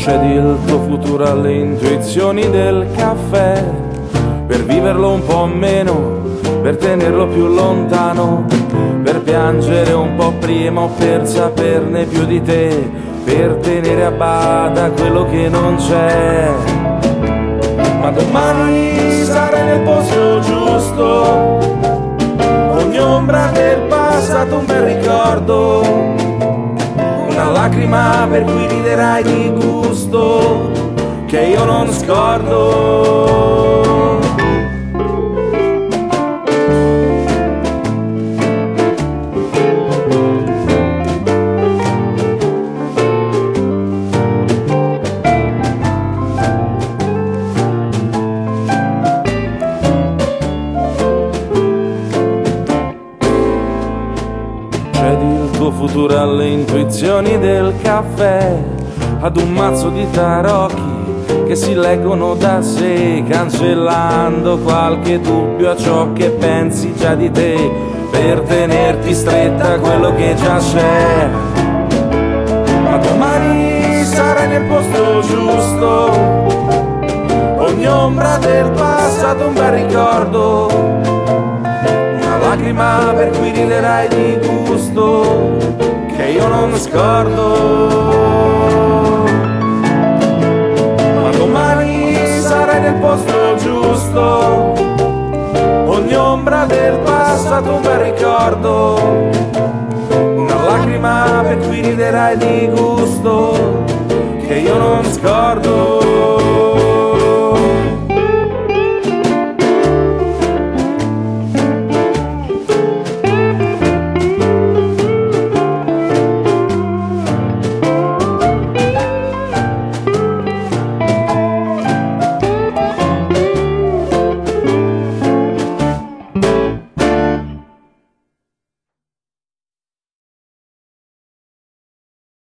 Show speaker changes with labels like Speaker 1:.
Speaker 1: futuro alle intuizioni del caffè, per viverlo un po' meno, per tenerlo più lontano, per piangere un po' prima o per saperne più di te, per tenere a bada quello che non c'è. Ma domani sarai nel posto giusto, ogni ombra del passato un bel ricordo, lacrima per cui riderai di gusto, che io non scordo. Futuro alle intuizioni del caffè, ad un mazzo di tarocchi che si leggono da sé, cancellando qualche dubbio a ciò che pensi già di te, per tenerti stretta quello che già c'è. Ma domani sarai nel posto giusto, ogni ombra del passato un bel ricordo una lacrima per cui riderai di io non scordo. Ma domani sarai nel posto giusto, ogni ombra del passato un bel ricordo, una lacrima per cui riderai di gusto che io non scordo.